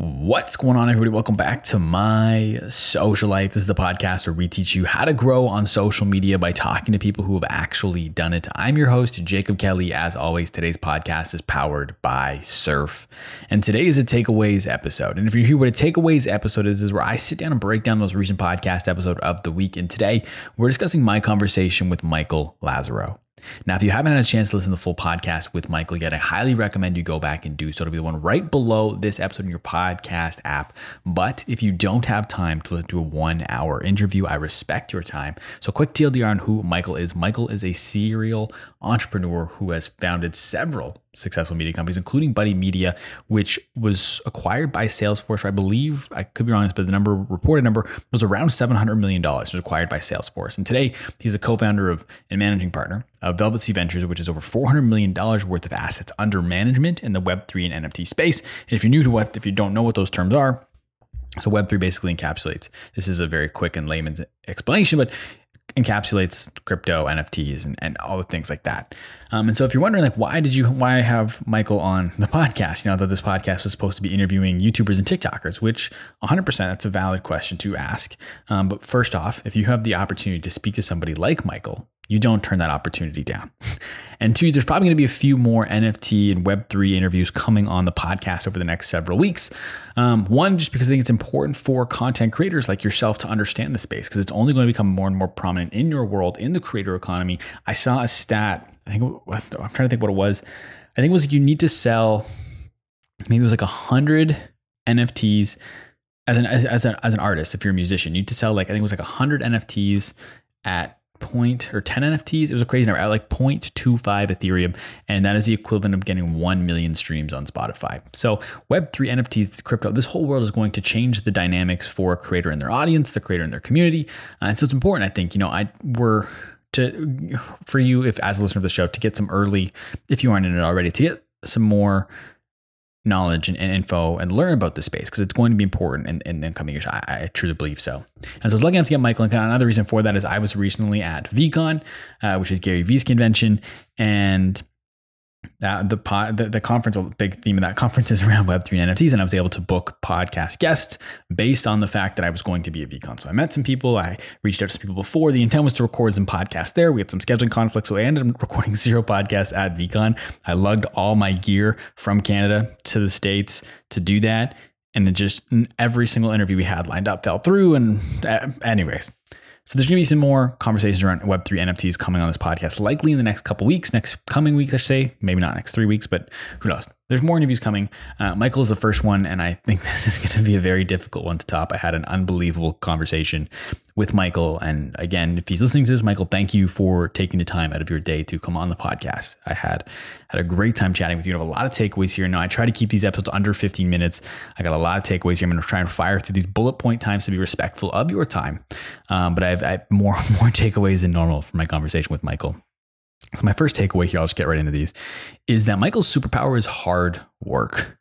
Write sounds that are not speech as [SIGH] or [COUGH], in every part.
What's going on, everybody? Welcome back to my social life. This is the podcast where we teach you how to grow on social media by talking to people who have actually done it. I'm your host, Jacob Kelly. As always, today's podcast is powered by Surf. And today is a takeaways episode. And if you're here, what a takeaways episode is, is where I sit down and break down those recent podcast episode of the week. And today we're discussing my conversation with Michael Lazerow. Now, if you haven't had a chance to listen to the full podcast with Michael yet, I highly recommend you go back and do so. It'll be the one right below this episode in your podcast app. But if you don't have time to listen to a one hour interview, I respect your time. So, quick TLDR on who Michael is Michael is a serial entrepreneur who has founded several successful media companies, including Buddy Media, which was acquired by Salesforce. I believe I could be wrong, but the number reported number was around seven hundred million dollars. Was acquired by Salesforce, and today he's a co-founder of and managing partner of Velvet Sea Ventures, which is over four hundred million dollars worth of assets under management in the Web three and NFT space. And if you're new to what, if you don't know what those terms are. So Web3 basically encapsulates. This is a very quick and layman's explanation, but encapsulates crypto, NFTs, and, and all the things like that. Um, and so if you're wondering, like, why did you, why have Michael on the podcast? You know, that this podcast was supposed to be interviewing YouTubers and TikTokers, which 100% that's a valid question to ask. Um, but first off, if you have the opportunity to speak to somebody like Michael, you don't turn that opportunity down. [LAUGHS] And two, there's probably going to be a few more NFT and Web3 interviews coming on the podcast over the next several weeks. Um, one, just because I think it's important for content creators like yourself to understand the space because it's only going to become more and more prominent in your world, in the creator economy. I saw a stat, I think, I'm trying to think what it was. I think it was you need to sell, maybe it was like 100 NFTs as an, as, as, a, as an artist, if you're a musician, you need to sell like, I think it was like 100 NFTs at point or 10 NFTs. It was a crazy number at like 0.25 Ethereum. And that is the equivalent of getting 1 million streams on Spotify. So Web3 NFTs, crypto, this whole world is going to change the dynamics for a creator and their audience, the creator and their community. Uh, and so it's important, I think, you know, I we're to for you if as a listener of the show to get some early, if you aren't in it already, to get some more knowledge and, and, info and learn about the space because it's going to be important in, in the coming years. I, I, truly believe so. And so I was lucky enough to get Michael. And another reason for that is I was recently at VeeCon, uh, which is Gary Vee's convention, and that the, pod, the the conference, a big theme of that [LAUGHS] conference is around Web three and NFTs, and I was able to book podcast guests based on the fact that I was going to be at VeeCon. So I met some people, I reached out to some people before. The intent was to record some podcasts there. We had some scheduling conflicts, so I ended up [LAUGHS] recording zero podcasts at VeeCon. I lugged all my gear from Canada to the states to do that, and it just every single interview we had lined up fell through. And uh, anyways, so there's going to be some more conversations around Web3 NFTs coming on this podcast, likely in the next couple weeks, next coming weeks, I should say. Maybe not next three weeks, but who knows? There's more interviews coming. Uh, Michael is the first one, and I think [LAUGHS] this is going to be a very difficult one to top. I had an unbelievable conversation with Michael. And again, if he's listening to this, Michael, thank you for taking the time out of your day to come on the podcast. I had had a great time chatting with you. I have a lot of takeaways here. Now I try to keep these episodes under 15 minutes. I got a lot of takeaways here. I'm going to try and fire through these bullet point times to be respectful of your time. Um, but I have, I have more [LAUGHS] more takeaways than normal from my conversation with Michael. So my first takeaway here, I'll just get right into these, is that Michael's superpower is hard work.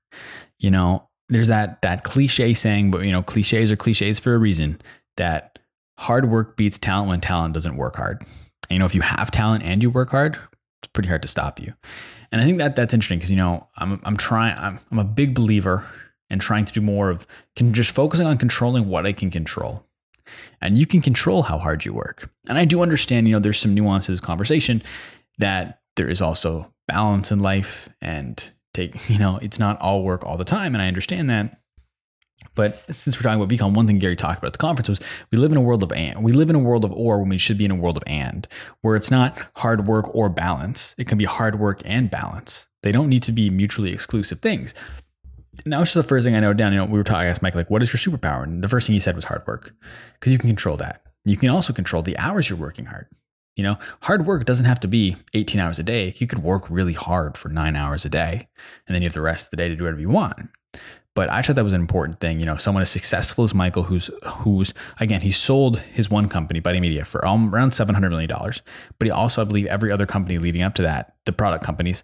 You know, there's that that cliche saying, but you know, cliches are cliches for a reason. That hard work beats talent when talent doesn't work hard. And, you know, if you have talent and you work hard, it's pretty hard to stop you. And I think that that's interesting because you know I'm I'm trying I'm I'm a big believer in trying to do more of can just focusing on controlling what I can control. And you can control how hard you work. And I do understand, you know, there's some nuances conversation that there is also balance in life and take, [LAUGHS] you know, it's not all work all the time. And I understand that. But since we're talking about VeeCon, one thing Gary talked about at the conference was we live in a world of and. We live in a world of or when we should be in a world of and, where it's not hard work or balance. It can be hard work and balance. They don't need to be mutually exclusive things. Now, it's just the first thing I noted down. You know, we were talking, I asked Mike, like, what is your superpower? And the first thing he said was hard work, because you can control that. You can also control the hours you're working hard. You know, hard work doesn't have to be 18 hours a day. You could work really hard for nine hours a day, and then you have the rest of the day to do whatever you want. But I thought that was an important thing. You know, someone as successful as Michael, who's who's again, he sold his one company, Buddy Media, for um, around seven hundred million dollars. But he also, I believe, every other company leading up to that, the product companies,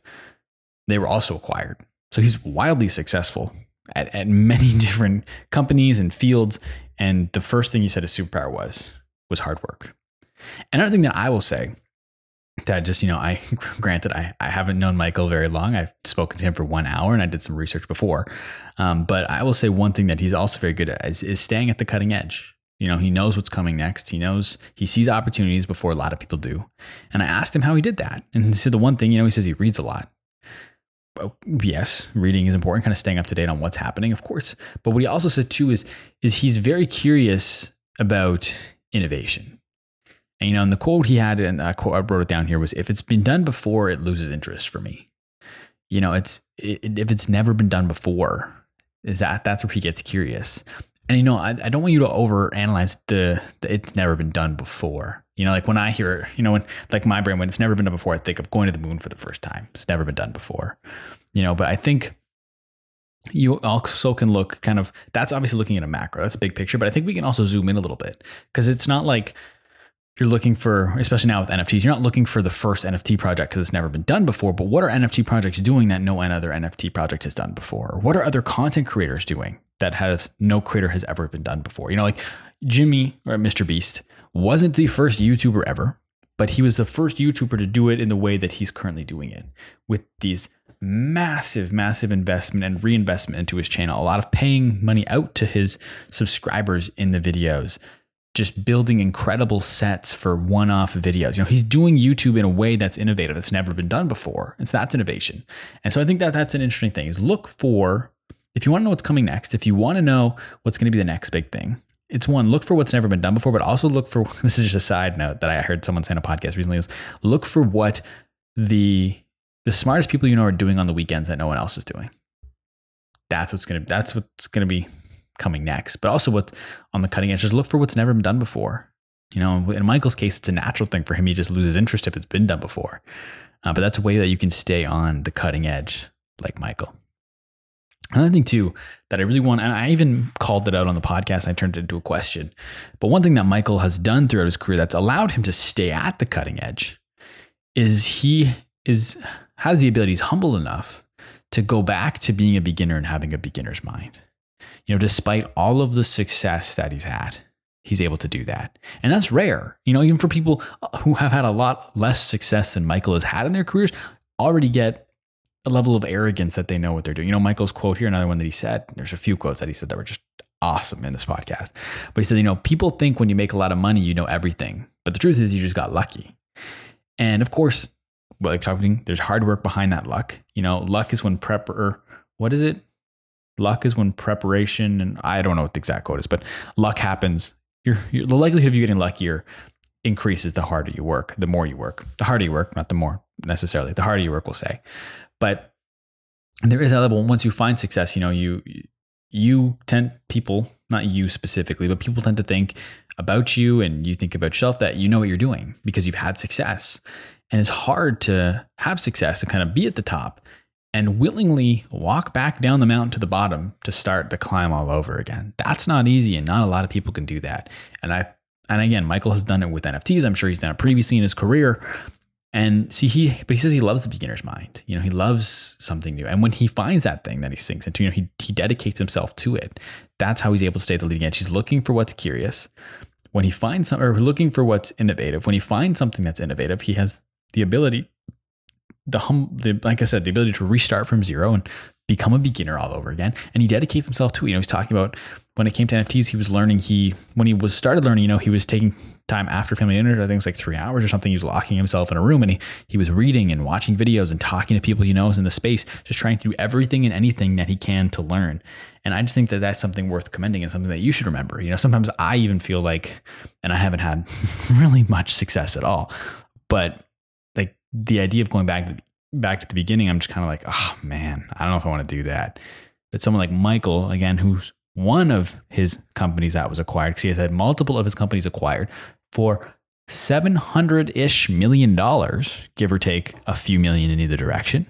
they were also acquired. So he's wildly successful at, at many [LAUGHS] different companies and fields. And the first thing he said his superpower was was hard work. Another thing that I will say that just, you know, I [LAUGHS] granted I, I haven't known Michael very long. I've spoken to him for one hour and I did some research before. Um, but I will say one thing that he's also very good at is, is staying at the cutting edge. You know, he knows what's coming next. He knows he sees opportunities before a lot of people do. And I asked him how he did that. And he said the one thing, you know, he says he reads a lot. Well, yes, reading is important, kind of staying up to date on what's happening, of course. But what he also said too is, is he's very curious about innovation. And you know, and the quote he had, and I quote, I wrote it down here, was if it's been done before, it loses interest for me. You know, it's it, if it's never been done before, is that that's where he gets curious. And you know, I, I don't want you to overanalyze the, the it's never been done before. You know, like when I hear, you know, when like my brain when it's never been done before, I think of going to the moon for the first time. It's never been done before. You know, but I think you also can look kind of that's obviously looking at a macro. That's a big picture, but I think we can also zoom in a little bit because it's not like you're looking for, especially now with NFTs, you're not looking for the first NFT project because it's never been done before. But what are NFT projects doing that no other NFT project has done before? Or what are other content creators doing that has no creator has ever been done before? You know, like Jimmy or Mr. Beast wasn't the first YouTuber ever, but he was the first YouTuber to do it in the way that he's currently doing it with these massive, massive investment and reinvestment into his channel. A lot of paying money out to his subscribers in the videos just building incredible sets for one-off videos. You know, he's doing YouTube in a way that's innovative, that's never been done before. And so that's innovation. And so I think that that's an interesting thing is look for if you want to know what's coming next, if you want to know what's going to be the next big thing, it's one, look for what's never been done before, but also look for [LAUGHS] this is just a side note that I heard someone say in a podcast recently is look for what the the smartest people you know are doing on the weekends that no one else is doing. That's what's gonna that's what's gonna be coming next, but also what's on the cutting edge. Just look for what's never been done before. You know, in Michael's case, it's a natural thing for him. He just loses interest if it's been done before. Uh, but that's a way that you can stay on the cutting edge, like Michael. Another thing too that I really want, and I even called it out on the podcast. I turned it into a question. But one thing that Michael has done throughout his career that's allowed him to stay at the cutting edge is he is has the ability, he's humble enough to go back to being a beginner and having a beginner's mind you know, despite all of the success that he's had, he's able to do that. And that's rare. You know, even for people who have had a lot less success than Michael has had in their careers, already get a level of arrogance that they know what they're doing. You know, Michael's quote here, another one that he said, there's a few quotes that he said that were just awesome in this podcast. But he said, you know, people think when you make a lot of money, you know everything. But the truth is, you just got lucky. And of course, like talking, there's hard work behind that luck. You know, luck is when prepper, what is it? Luck is when preparation and I don't know what the exact quote is, but luck happens. You're, you're, the likelihood of you getting luckier increases the harder you work, the more you work. The harder you work, not the more necessarily. The harder you work, we'll say. But there is a level once you find success, you know, you you tend people, not you specifically, but people tend to think about you and you think about yourself that you know what you're doing because you've had success. And it's hard to have success and kind of be at the top and willingly walk back down the mountain to the bottom to start the climb all over again. That's not easy, and not a lot of people can do that. And I, and again, Michael has done it with NFTs. I'm sure he's done it previously in his career. And see, he, but he says he loves the beginner's mind. You know, he loves something new. And when he finds that thing that he sinks into, you know, he, he dedicates himself to it. That's how he's able to stay at the leading edge. He's looking for what's curious. When he finds something or looking for what's innovative, when he finds something that's innovative, he has the ability the hum, the, like I said, the ability to restart from zero and become a beginner all over again. And he dedicates himself to it. You know, he's talking about when it came to NFTs, he was learning. He when he was started learning, you know, he was taking time after family dinner. I think it was like three hours or something. He was locking himself in a room and he he was reading and watching videos and talking to people he knows in the space, just trying to do everything and anything that he can to learn. And I just think that that's something worth commending and something that you should remember. You know, sometimes I even feel like, and I haven't had [LAUGHS] really much success at all, but the idea of going back to back to the beginning, I'm just kind of like, oh man, I don't know if I want to do that. But someone like Michael, again, who's one of his companies that was acquired, because he has had multiple of his companies acquired for 700 ish million dollars, give or take a few million in either direction,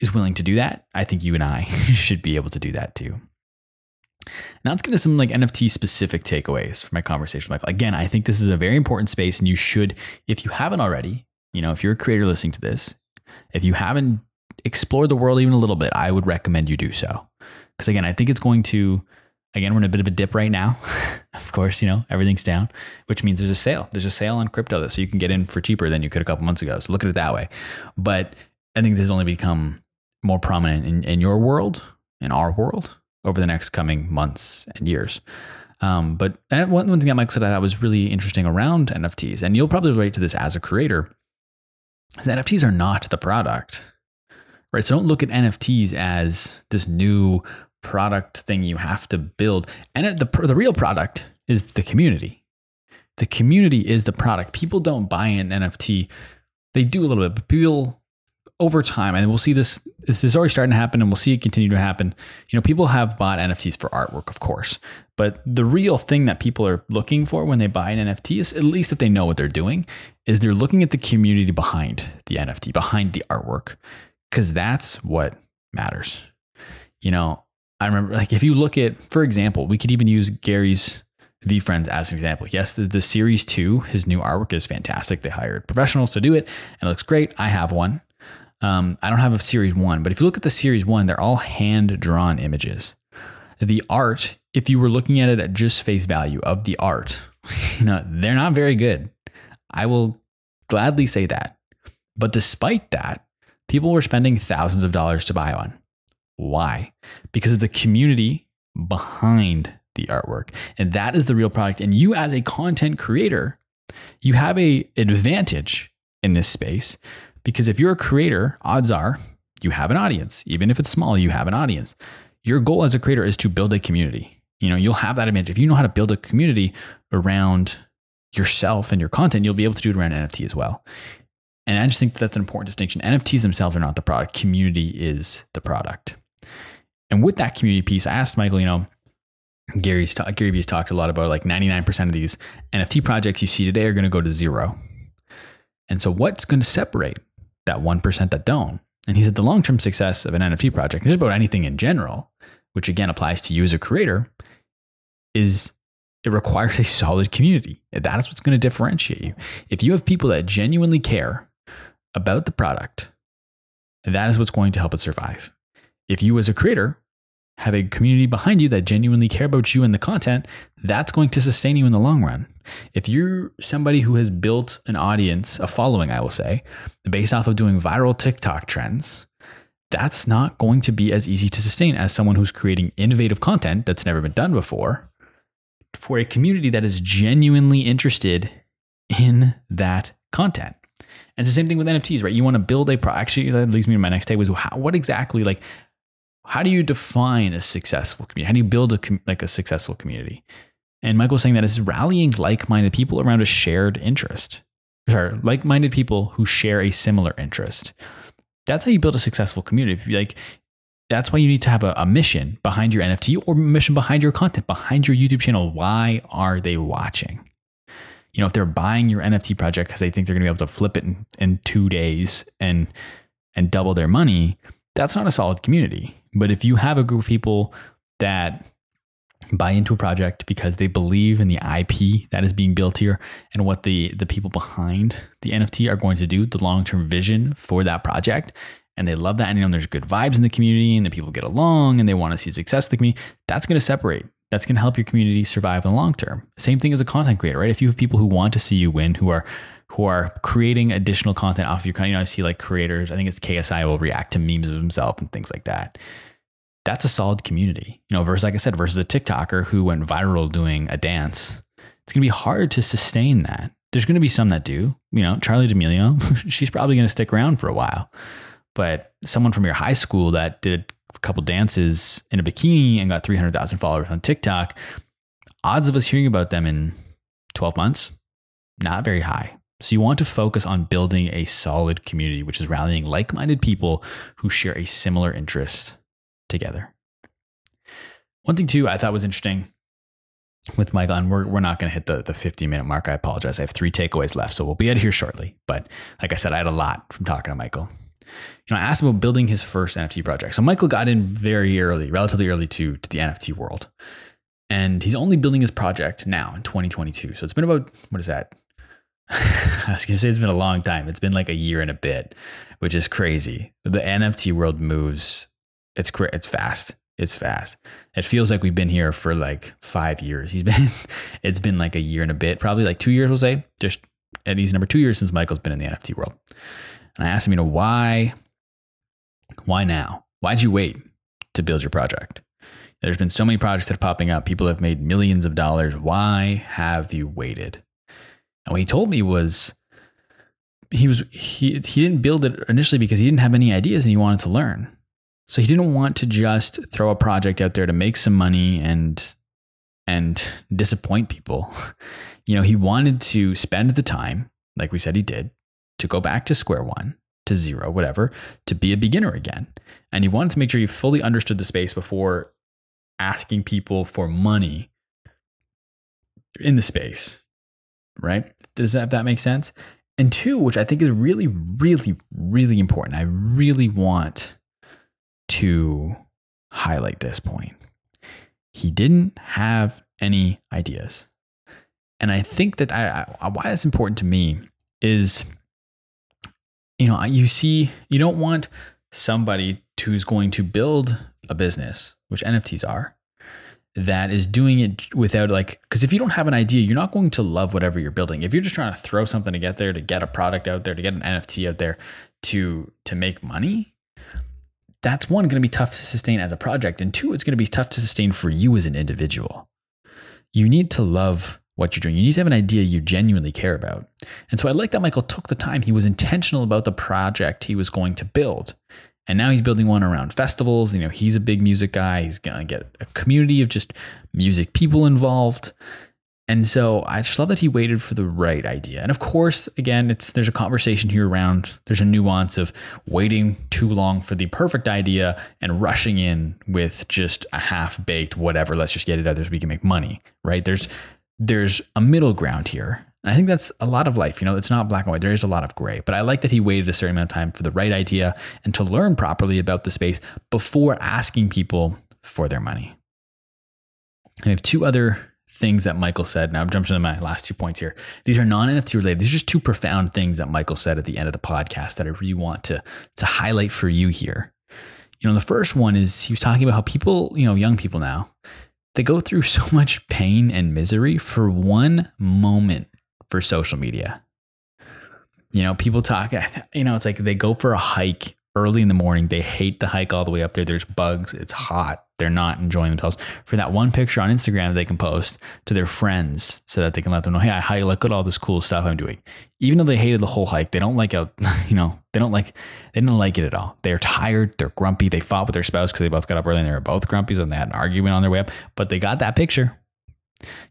is willing to do that. I think you and I [LAUGHS] should be able to do that too. Now let's get into some like NFT specific takeaways from my conversation with Michael. Again, I think this is a very important space, and you should, if you haven't already, you know, if you're a creator listening to this, if you haven't explored the world even a little bit, I would recommend you do so. Because again, I think it's going to Again, we're in a bit of a dip right now. [LAUGHS] of course, you know, everything's down, which means there's a sale. There's a sale on crypto so you can get in for cheaper than you could a couple months ago. So look at it that way. But I think this has only become more prominent in, in your world, in our world, over the next coming months and years. Um, but one, one thing that Mike said that was really interesting around NFTs, and you'll probably relate to this as a creator, is NFTs are not the product, right? So don't look at NFTs as this new product thing you have to build. And the, the real product is the community. The community is the product. People don't buy an NFT. They do a little bit, but people over time, and we'll see this, this is already starting to happen and we'll see it continue to happen. You know, people have bought NFTs for artwork, of course, but the real thing that people are looking for when they buy an NFT is, at least if they know what they're doing, is they're looking at the community behind the NFT, behind the artwork, because that's what matters. You know, I remember, like, if you look at, for example, we could even use Gary's VeeFriends as an example. Yes, the, the Series 2, his new artwork is fantastic. They hired professionals to do it and it looks great. I have one. Um, I don't have a series one, but if you look at the series one, they're all hand drawn images. The art, if you were looking at it at just face value of the art, [LAUGHS] you know, they're not very good. I will gladly say that. But despite that, people were spending thousands of dollars to buy one. Why? Because of the community behind the artwork. And that is the real product. And you as a content creator, you have a advantage in this space because if you're a creator, odds are you have an audience. Even if it's small, you have an audience. Your goal as a creator is to build a community. You know, you'll have that advantage. If you know how to build a community around yourself and your content, you'll be able to do it around NFT as well. And I just think that that's an important distinction. NFTs themselves are not the product, community is the product. And with that community piece, I asked Michael, you know, Gary's ta- Gary Vee's talked a lot about like 99% of these NFT projects you see today are going to go to zero. And so what's going to separate that 1% that don't. And he said the long term success of an NFT project, just about anything in general, which again applies to you as a creator, is it requires a solid community. That is what's going to differentiate you. If you have people that genuinely care about the product, that is what's going to help it survive. If you as a creator have a community behind you that genuinely care about you and the content, that's going to sustain you in the long run. If you're somebody who has built an audience, a following, I will say, based off of doing viral TikTok trends, that's not going to be as easy to sustain as someone who's creating innovative content that's never been done before for a community that is genuinely interested in that content. And it's the same thing with NFTs, right? You want to build a pro. Actually, that leads me to my next take was how, what exactly like how do you define a successful community? How do you build a like a successful community? And Michael was saying that is rallying like-minded people around a shared interest. Sorry, like-minded people who share a similar interest. That's how you build a successful community. Like that's why you need to have a, a, mission behind your NFT or mission behind your content, behind your YouTube channel. Why are they watching? You know, if they're buying your NFT project because they think they're going to be able to flip it in, in two days and and double their money, that's not a solid community. But if you have a group of people that buy into a project because they believe in the IP that is being built here and what the the people behind the NFT are going to do, the long-term vision for that project. And they love that. And you know, there's good vibes in the community and the people get along and they want to see success in the community. That's going to separate. That's going to help your community survive in the long term. Same thing as a content creator, right? If you have people who want to see you win, who are who are creating additional content off of your content, you know, I see like creators, I think it's KSI will react to memes of himself and things like that that's a solid community. You know, versus like I said, versus a TikToker who went viral doing a dance. It's gonna be hard to sustain that. There's gonna be some that do. You know, Charli D'Amelio, [LAUGHS] she's probably gonna stick around for a while. But someone from your high school that did a couple dances in a bikini and got 300,000 followers on TikTok, odds of us hearing about them in 12 months, not very high. So you want to focus on building a solid community, which is rallying like minded people who share a similar interest together. One thing too I thought was interesting with Michael, and we're, we're not going to hit the, the 50 minute mark. I apologize. I have three takeaways left, so we'll be out of here shortly. But like I said, I had a lot from talking to Michael. You know, I asked him about building his first NFT project. So Michael got in very early, relatively early to, to the NFT world. And he's only building his project now in 2022. So it's been about, what is that? [LAUGHS] I was going to say it's been a long time. It's been like a year and a bit, which is crazy. The NFT world moves it's it's fast. It's fast. It feels like we've been here for like five years. He's [LAUGHS] been, it's been like a year and a bit, probably like two years, we'll say. Just, and he's number two years since Michael's been in the NFT world. And I asked him, you know, why, why now? Why'd you wait to build your project? There's been so many projects that are popping up. People have made millions of dollars. Why have you waited? And what he told me was he was he he didn't build it initially because he didn't have any ideas and he wanted to learn. So he didn't want to just throw a project out there to make some money and and disappoint people. [LAUGHS] You know, he wanted to spend the time, like we said he did, to go back to square one, to zero, whatever, to be a beginner again. And he wanted to make sure he fully understood the space before asking people for money in the space. Right? Does that, that make sense? And two, which I think is really, really, really important. I really want to highlight this point. He didn't have any ideas. And I think that I, I, why that's important to me is, you know, you see, you don't want somebody who's going to build a business, which NFTs are, that is doing it without like, because if you don't have an idea, you're not going to love whatever you're building. If you're just trying to throw something to get there, to get a product out there, to get an NFT out there, to to make money, that's one going to be tough to sustain as a project, and two, it's going to be tough to sustain for you as an individual. You need to love what you're doing. You need to have an idea you genuinely care about. And so I like that Michael took the time. He was intentional about the project he was going to build. And now he's building one around festivals. You know, he's a big music guy. He's going to get a community of just music people involved. And so I just love that he waited for the right idea. And of course, again, it's there's a conversation here around there's a nuance of waiting too long for the perfect idea and rushing in with just a half baked whatever. Let's just get it out there so we can make money, right? There's there's a middle ground here. And I think that's a lot of life. You know, it's not black and white. There is a lot of gray. But I like that he waited a certain amount of time for the right idea and to learn properly about the space before asking people for their money. I have two other things that Michael said. Now I'm jumping to my last two points here. These are non-NFT related. These are just two profound things that Michael said at the end of the podcast that I really want to, to highlight for you here. You know, the first one is he was talking about how people, you know, young people now, they go through [LAUGHS] so much pain and misery for one moment for social media. You know, people talk, [LAUGHS] you know, it's like they go for a hike early in the morning. They hate the hike all the way up there. There's bugs. It's hot. They're not enjoying themselves. For that one picture on Instagram, that they can post to their friends so that they can let them know, hey, I look at all this cool stuff I'm doing. Even though they hated the whole hike, they don't like it. [LAUGHS] You know, they don't like. They didn't like it at all. They're tired. They're grumpy. They fought with their spouse because they both got up early and they were both grumpy, so they had an argument on their way up. But they got that picture.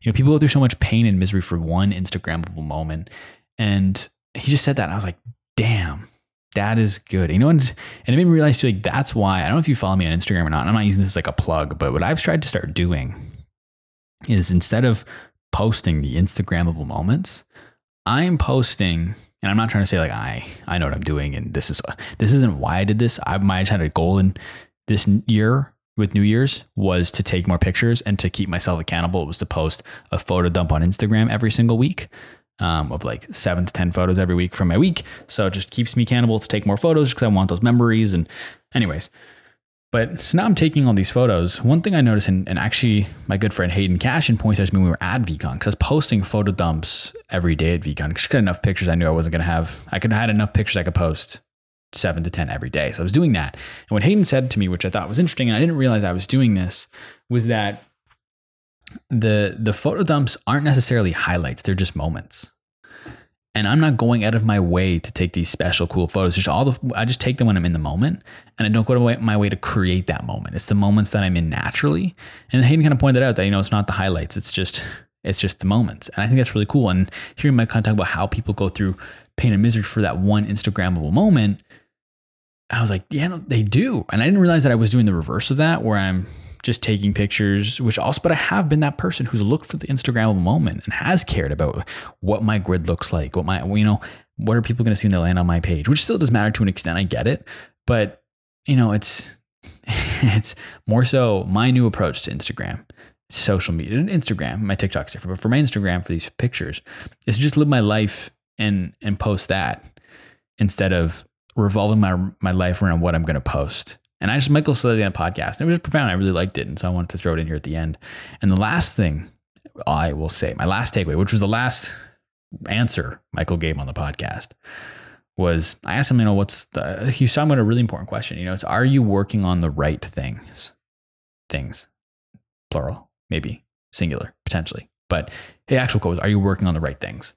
You know, people go through so much pain and misery for one Instagrammable moment, and he just said that, and I was like, damn that is good. You know, and, and it made me realize too, like that's why I don't know if you follow me on Instagram or not. I'm not using this like a plug, but what I've tried to start doing is instead of posting the Instagrammable moments, I'm posting, and I'm not trying to say like I I know what I'm doing, and this is this isn't why I did this. I might have had a goal in this year with New Year's was to take more pictures and to keep myself accountable. It was to post a photo dump on Instagram every single week um, of like seven to 10 photos every week from my week. So it just keeps me accountable to take more photos because I want those memories. And, anyways, but so now I'm taking all these photos. One thing I noticed, and, and actually my good friend Hayden Cashin pointed out to me when we were at VeeCon, because I was posting photo dumps every day at VeeCon. Just got enough pictures I knew I wasn't going to have. I could have had enough pictures I could post seven to 10 every day. So I was doing that. And what Hayden said to me, which I thought was interesting, and I didn't realize I was doing this, was that the the photo dumps aren't necessarily highlights; they're just moments. And I'm not going out of my way to take these special, cool photos. Just all the I just take them when I'm in the moment, and I don't go my way to create that moment. It's the moments that I'm in naturally. And Hayden kind of pointed out that you know it's not the highlights; it's just it's just the moments. And I think that's really cool. And hearing my kind of talk about how people go through pain and misery for that one Instagrammable moment, I was like, yeah, no, they do. And I didn't realize that I was doing the reverse of that, where I'm just taking pictures, which also, but I have been that person who's looked for the Instagram moment and has cared about what my grid looks like, what my, you know, what are people going to see when they land on my page, which still does matter to an extent. I get it. But, you know, it's, [LAUGHS] it's more so my new approach to Instagram, social media, and Instagram, my TikTok's different, but for my Instagram, for these pictures, is just live my life and, and post that instead of revolving my, my life around what I'm going to post And I just, Michael said it on the podcast. And it was just profound. I really liked it. And so I wanted to throw it in here at the end. And the last thing I will say, my last takeaway, which was the last answer Michael gave on the podcast, was I asked him, you know, what's the, he talking about a really important question. You know, it's are you working on the right things? Things, plural, maybe singular, potentially. But the actual quote was, are you working on the right things?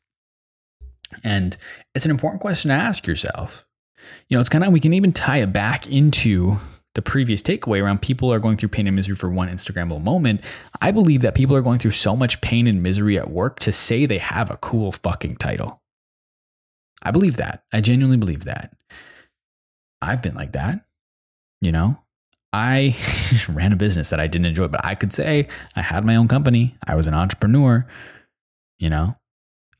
And it's an important question to ask yourself. You know, it's kind of, we can even tie it back into the previous takeaway around people are going through pain and misery for one Instagrammable moment. I believe that people are going through so much pain and misery at work to say they have a cool fucking title. I believe that. I genuinely believe that. I've been like that. You know, I [LAUGHS] ran a business that I didn't enjoy, but I could say I had my own company. I was an entrepreneur. You know,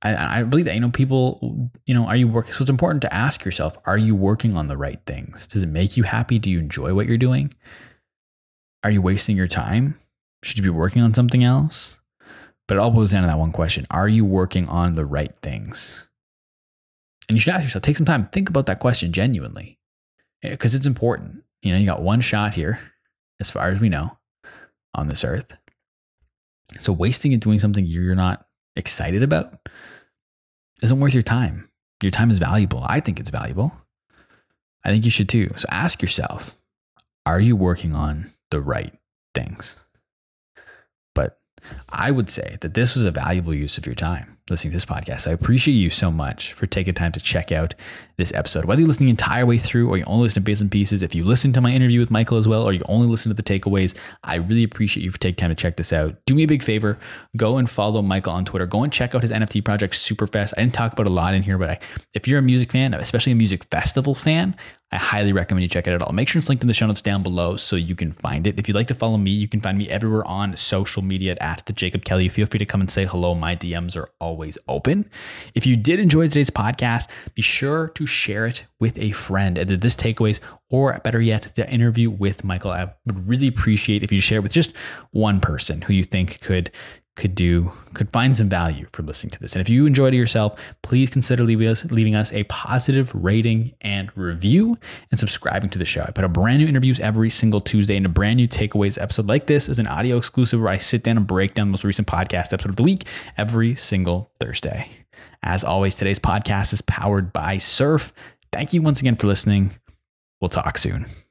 I, I believe that, you know, people, you know, are you working? So it's important to ask yourself, are you working on the right things? Does it make you happy? Do you enjoy what you're doing? Are you wasting your time? Should you be working on something else? But it all boils down to that one question Are you working on the right things? And you should ask yourself, take some time, think about that question genuinely, because it's important. You know, you got one shot here, as far as we know, on this earth. So wasting it doing something you're not excited about isn't worth your time. Your time is valuable. I think it's valuable. I think you should too. So ask yourself, are you working on the right things? But I would say that this was a valuable use of your time listening to this podcast. I appreciate you so much for taking time to check out this episode. Whether you're listening the entire way through or you only listen to bits and pieces, if you listen to my interview with Michael as well, or you only listen to the takeaways, I really appreciate you for taking time to check this out. Do me a big favor, go and follow Michael on Twitter. Go and check out his NFT project, Superfest. I didn't talk about a lot in here, but I, if you're a music fan, especially a music festivals fan, I highly recommend you check it out. I'll make sure it's linked in the show notes down below so you can find it. If you'd like to follow me, you can find me everywhere on social media at the Jacob Kelly. Feel free to come and say hello. My DMs are always open. If you did enjoy today's podcast, be sure to share it with a friend, either this takeaways or better yet, the interview with Michael. I would really appreciate if you share it with just one person who you think could could do could find some value from listening to this. And if you enjoyed it yourself, please consider leaving us leaving us a positive rating and review and subscribing to the show. I put up brand new interviews every single Tuesday and a brand new takeaways episode like this is an audio exclusive where I sit down and break down the most recent podcast episode of the week every single Thursday. As always, today's podcast is powered by Surf. Thank you once again for listening. We'll talk soon.